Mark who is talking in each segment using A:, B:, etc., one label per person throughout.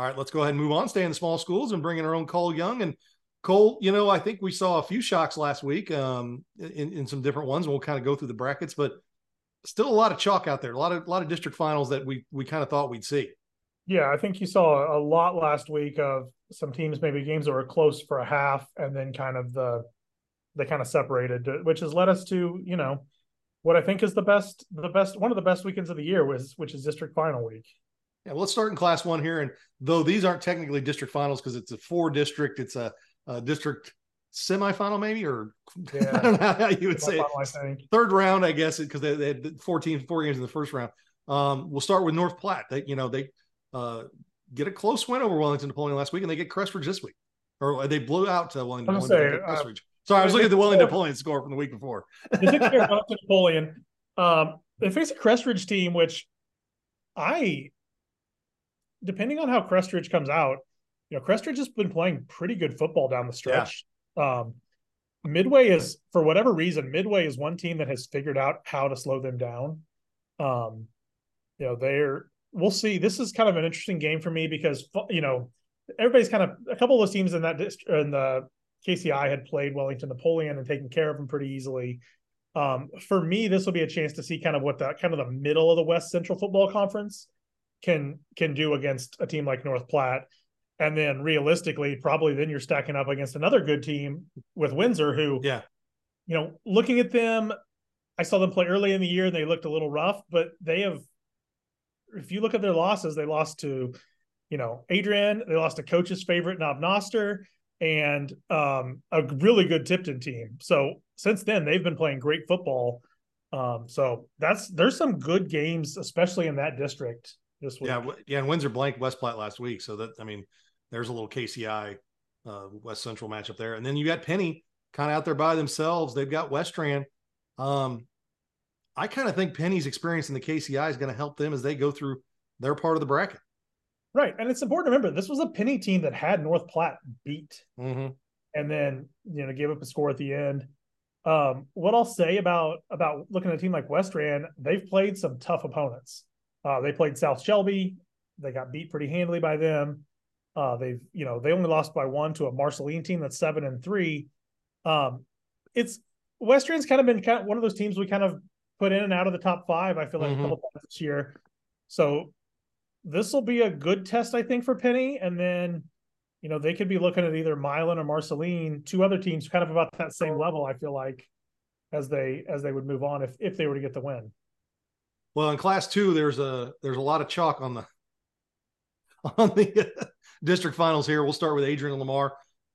A: All right, let's go ahead and move on. Stay in the small schools and bring in our own Cole Young. And Cole, you know, I think we saw a few shocks last week um, in, in some different ones. We'll kind of go through the brackets, but still a lot of chalk out there. A lot of a lot of district finals that we we kind of thought we'd see.
B: Yeah, I think you saw a lot last week of some teams, maybe games that were close for a half, and then kind of the they kind of separated, which has led us to you know what I think is the best the best one of the best weekends of the year was which is district final week.
A: Yeah, well, let's start in class one here, and though these aren't technically district finals because it's a four district, it's a uh, district semifinal, maybe, or yeah. I don't know how you would say it. Third round, I guess, because they, they, had four teams, four games in the first round. Um, we'll start with North Platte. They, you know, they uh, get a close win over Wellington Napoleon last week, and they get Crestridge this week, or they blew out uh, Wellington.
B: I'm say, uh,
A: Sorry, I was looking at the Wellington Napoleon score from the week before.
B: Wellington Napoleon. Um, they face a Crestridge team, which I, depending on how Crestridge comes out, you know, Crestridge has been playing pretty good football down the stretch. Yeah. Um, Midway is, for whatever reason, Midway is one team that has figured out how to slow them down. Um, you know, they're, we'll see. This is kind of an interesting game for me because, you know, everybody's kind of, a couple of those teams in that, in the KCI had played Wellington Napoleon and taken care of them pretty easily. Um, for me, this will be a chance to see kind of what the kind of the middle of the West Central Football Conference can can do against a team like North Platte. And then realistically, probably then you're stacking up against another good team with Windsor, who,
A: yeah,
B: you know, looking at them, I saw them play early in the year and they looked a little rough, but they have, if you look at their losses, they lost to, you know, Adrian, they lost to coach's favorite, Knob Noster, and um, a really good Tipton team. So since then, they've been playing great football. Um, so that's there's some good games, especially in that district this week.
A: Yeah, yeah, and Windsor blanked West Platte last week, so that I mean, there's a little KCI uh, West Central matchup there. And then you got Penney kind of out there by themselves. They've got Westran. Um, I kind of think Penney's experience in the KCI is going to help them as they go through their part of the bracket.
B: Right. And it's important to remember this was a Penney team that had North Platte beat
A: mm-hmm.
B: and then, you know, gave up a score at the end. Um, what I'll say about about looking at a team like Westran, they've played some tough opponents. Uh, they played South Shelby. They got beat pretty handily by them. Uh, they've, you know, they only lost by one to a Marceline team that's seven and three. Um, it's Westran's kind of been kind of one of those teams we kind of put in and out of the top five. I feel like mm-hmm. a couple times this year. So this will be a good test, I think, for Penney. And then, you know, they could be looking at either Milan or Marceline, two other teams kind of about that same level, I feel like, as they as they would move on if if they were to get the win.
A: Well, in class two, there's a there's a lot of chalk on the on the district finals here. We'll start with Adrian and Lamar,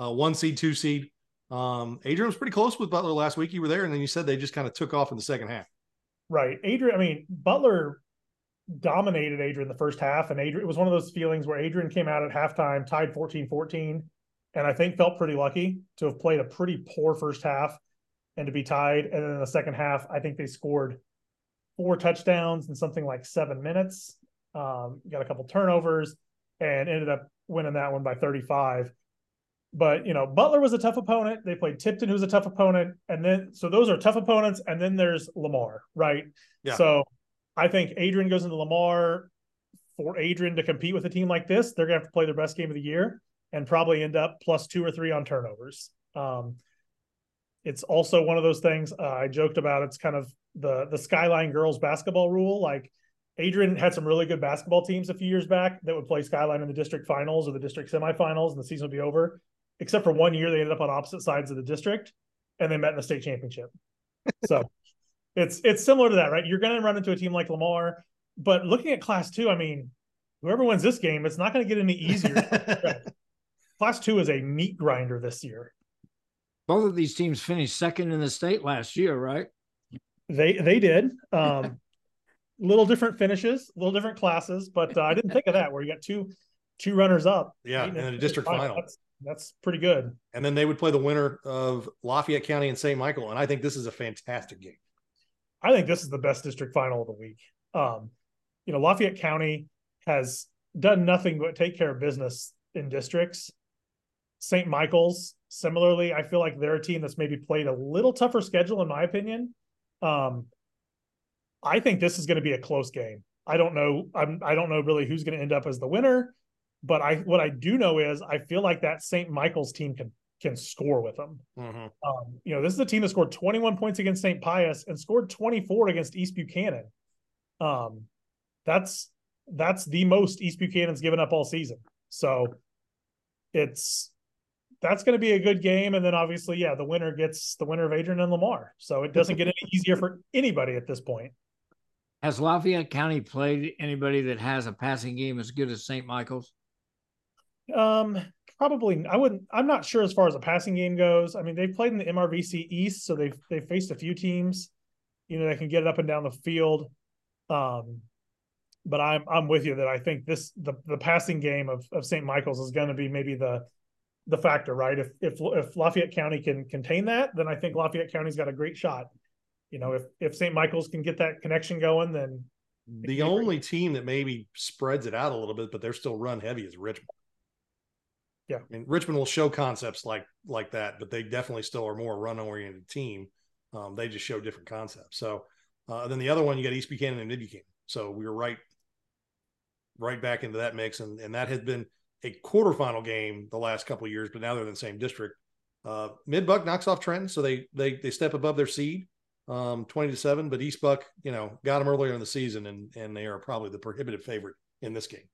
A: uh, one seed, two seed. Um, Adrian was pretty close with Butler last week. You were there, and then you said they just kind of took off in the second half.
B: Right, Adrian. I mean, Butler dominated Adrian the first half, and Adrian it was one of those feelings where Adrian came out at halftime, tied 14-14, and I think felt pretty lucky to have played a pretty poor first half and to be tied. And then in the second half, I think they scored four touchdowns in something like seven minutes. Um, got a couple turnovers and ended up winning that one by 35. But you know, Butler was a tough opponent. They played Tipton, who's a tough opponent, and then so those are tough opponents. And then there's Lamar, right?
A: Yeah.
B: So I think Adrian goes into Lamar for Adrian to compete with a team like this. They're gonna have to play their best game of the year and probably end up plus two or three on turnovers. Um, it's also one of those things uh, I joked about. It's kind of the the Skyline girls basketball rule. Like Adrian had some really good basketball teams a few years back that would play Skyline in the district finals or the district semifinals, and the season would be over. Except for one year, they ended up on opposite sides of the district, and they met in the state championship. So it's it's similar to that, right? You're going to run into a team like Lamar, but looking at Class Two, I mean, whoever wins this game, it's not going to get any easier. class Two is a meat grinder this year.
C: Both of these teams finished second in the state last year, right?
B: They they did. Um, little different finishes, little different classes, but uh, I didn't think of that. Where you got two two runners up.
A: Yeah, in a district final. final.
B: That's, that's pretty good.
A: And then they would play the winner of Lafayette County and St. Michael. And I think this is a fantastic game.
B: I think this is the best district final of the week. Um, you know, Lafayette County has done nothing but take care of business in districts. St. Michael's, similarly, I feel like they're a team that's maybe played a little tougher schedule, in my opinion. Um, I think this is going to be a close game. I don't know. I'm, I don't know really who's going to end up as the winner, but I what I do know is I feel like that St. Michael's team can can score with them. Mm-hmm. Um, you know, this is a team that scored 21 points against St. Pius and scored 24 against East Buchanan. Um, that's that's the most East Buchanan's given up all season. So it's that's going to be a good game. And then obviously, yeah, the winner gets the winner of Adrian and Lamar. So it doesn't get any easier for anybody at this point.
C: Has Lafayette County played anybody that has a passing game as good as St. Michael's?
B: Um, probably. I wouldn't. I'm not sure as far as the passing game goes. I mean, they've played in the MRVC East, so they've they've faced a few teams, you know, they can get it up and down the field. Um, but I'm I'm with you that I think this the the passing game of of St. Michael's is going to be maybe the the factor, right? If if if Lafayette County can contain that, then I think Lafayette County's got a great shot. You know, if if St. Michael's can get that connection going, then
A: the only team that maybe spreads it out a little bit, but they're still run heavy is Richmond.
B: Yeah,
A: I mean Richmond will show concepts like like that, but they definitely still are more run oriented team. Um, they just show different concepts. So uh, then the other one you got East Buchanan and Mid Buchanan. So we were right right back into that mix, and and that has been a quarterfinal game the last couple years, but now they're in the same district. Uh, Mid Buck knocks off Trenton, so they they they step above their seed, um, twenty to seven. But East Buck, you know, got them earlier in the season, and and they are probably the prohibitive favorite in this game.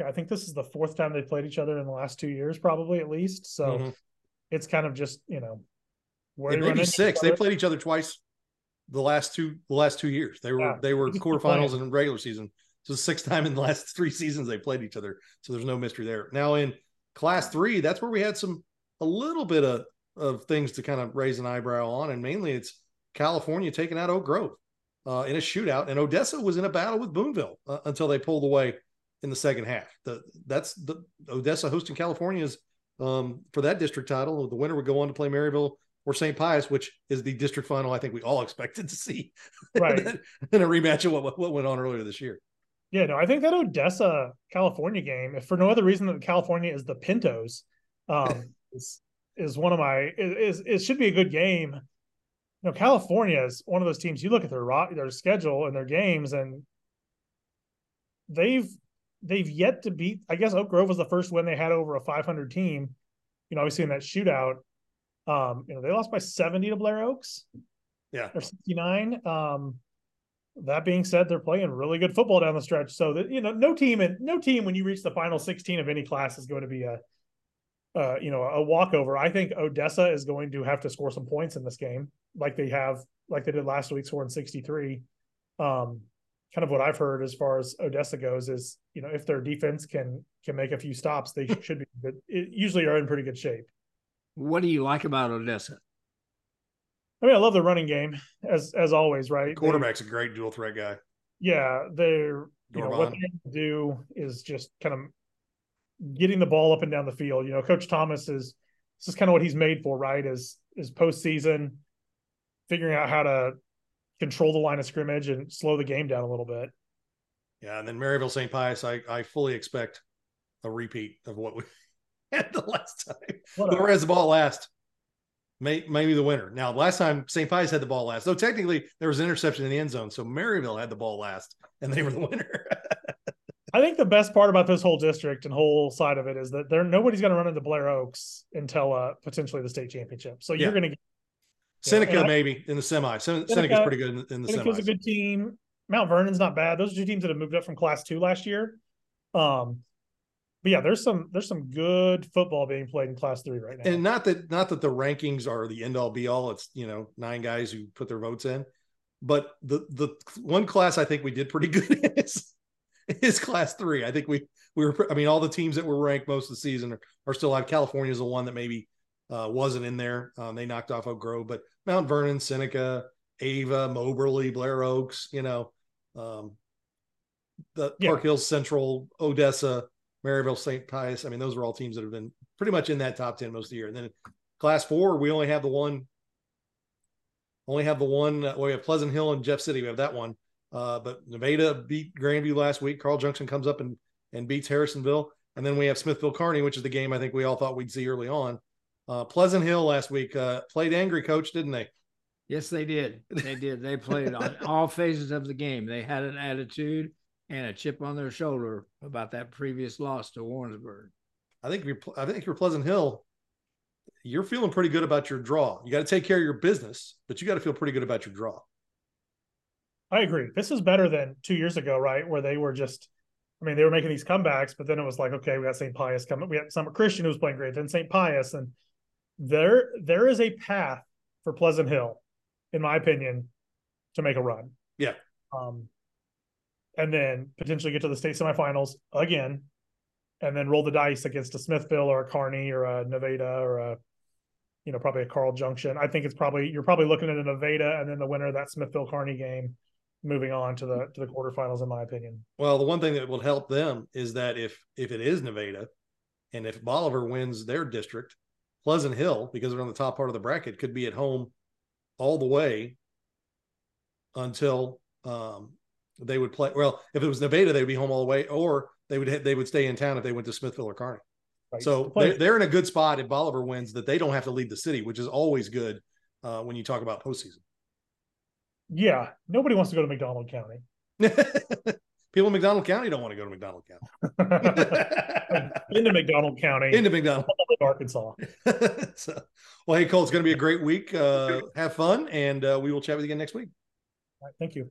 B: Yeah, I think this is the fourth time they played each other in the last two years, probably at least. So mm-hmm. it's kind of just you know,
A: where maybe six. They played each other twice the last two the last two years. They were yeah. they were quarterfinals and regular season. So the sixth time in the last three seasons they played each other. So there's no mystery there. Now in class three, that's where we had some a little bit of of things to kind of raise an eyebrow on, and mainly it's California taking out Oak Grove uh, in a shootout, and Odessa was in a battle with Boonville uh, until they pulled away in the second half. The that's the Odessa hosting California's um, for that district title. The winner would go on to play Maryville or St. Pius, which is the district final I think we all expected to see,
B: right?
A: in a rematch of what what went on earlier this year.
B: Yeah, no, I think that Odessa California game, if for no other reason than California is the Pintos, um, is is one of my is it should be a good game. You know, California is one of those teams. You look at their their schedule and their games, and they've they've yet to beat. I guess Oak Grove was the first win they had over a 500 team. You know, obviously in that shootout, um, you know, they lost by 70 to Blair Oaks.
A: Yeah,
B: or 69. Um, that being said, they're playing really good football down the stretch. So that you know, no team and no team when you reach the final 16 of any class is going to be a uh, you know, a walkover. I think Odessa is going to have to score some points in this game, like they have, like they did last week, scoring 63. Um, kind of what I've heard as far as Odessa goes is, you know, if their defense can can make a few stops, they should be good. It usually are in pretty good shape.
C: What do you like about Odessa?
B: I mean, I love the running game as as always, right?
A: Quarterback's they, a great dual threat guy.
B: Yeah, they're you know what they do is just kind of getting the ball up and down the field. You know, Coach Thomas is this is kind of what he's made for, right? Is is postseason figuring out how to control the line of scrimmage and slow the game down a little bit.
A: Yeah, and then Maryville St. Pius, I I fully expect a repeat of what we had the last time. Whoever has the ball last may, maybe the winner. Now, last time St. Pius had the ball last, though technically there was an interception in the end zone, so Maryville had the ball last, and they were the winner.
B: I think the best part about this whole district and whole side of it is that there nobody's going to run into Blair Oaks until uh, potentially the state championship. So yeah. you're going to get
A: Seneca know, maybe in the semi. Seneca, Seneca's pretty good in, in the
B: Seneca's
A: semis.
B: a good team. Mount Vernon's not bad. Those are two teams that have moved up from Class Two last year. Um, but yeah, there's some there's some good football being played in Class Three right now.
A: And not that not that the rankings are the end all be all. It's you know nine guys who put their votes in, but the the one class I think we did pretty good is, is Class Three. I think we we were. I mean, all the teams that were ranked most of the season are, are still alive. is the one that maybe uh, wasn't in there. Um, they knocked off Oak Grove, but Mount Vernon, Seneca, Ava, Moberly, Blair Oaks. You know, um, the yeah. Park Hills Central, Odessa Maryville, St. Pius. I mean, those are all teams that have been pretty much in that top 10 most of the year. And then class four, we only have the one, only have the one, uh, well, we have Pleasant Hill and Jeff City. We have that one. Uh, but Nevada beat Grandview last week. Carl Junction comes up and, and beats Harrisonville. And then we have Smithville Kearney, which is the game I think we all thought we'd see early on. Uh, Pleasant Hill last week uh, played angry coach, didn't they?
C: Yes, they did. They did. They played on all phases of the game. They had an attitude and a chip on their shoulder about that previous loss to Warrensburg.
A: I think you're, I think you're Pleasant Hill, you're feeling pretty good about your draw. You got to take care of your business, but you got to feel pretty good about your draw.
B: I agree. This is better than two years ago, right? Where they were just, I mean, they were making these comebacks, but then it was like, okay, we got St. Pius coming. We had Summit Christian who was playing great, then St. Pius, and there there is a path for Pleasant Hill, in my opinion, to make a run.
A: Yeah.
B: Um, and then potentially get to the state semifinals again, and then roll the dice against a Smithville or a Kearney or a Nevada or a, you know, probably a Carl Junction. I think it's probably you're probably looking at a Nevada and then the winner of that Smithville Kearney game, moving on to the to the quarterfinals, in my opinion.
A: Well, the one thing that will help them is that if if it is Nevada, and if Bolivar wins their district, Pleasant Hill, because they're on the top part of the bracket, could be at home all the way until um, they would play. Well, if it was Nevada, they'd be home all the way, or they would they would stay in town if they went to Smithville or Kearney. Right. So they're, they're in a good spot if Bolivar wins that they don't have to leave the city, which is always good uh, when you talk about postseason.
B: Yeah, nobody wants to go to McDonald County.
A: People in McDonald County don't want to go to McDonald
B: County. Into McDonald County.
A: Into McDonald.
B: Arkansas.
A: so, well, hey, Cole, it's going to be a great week. Uh, have fun, and uh, we will chat with you again next week.
B: All right, thank you.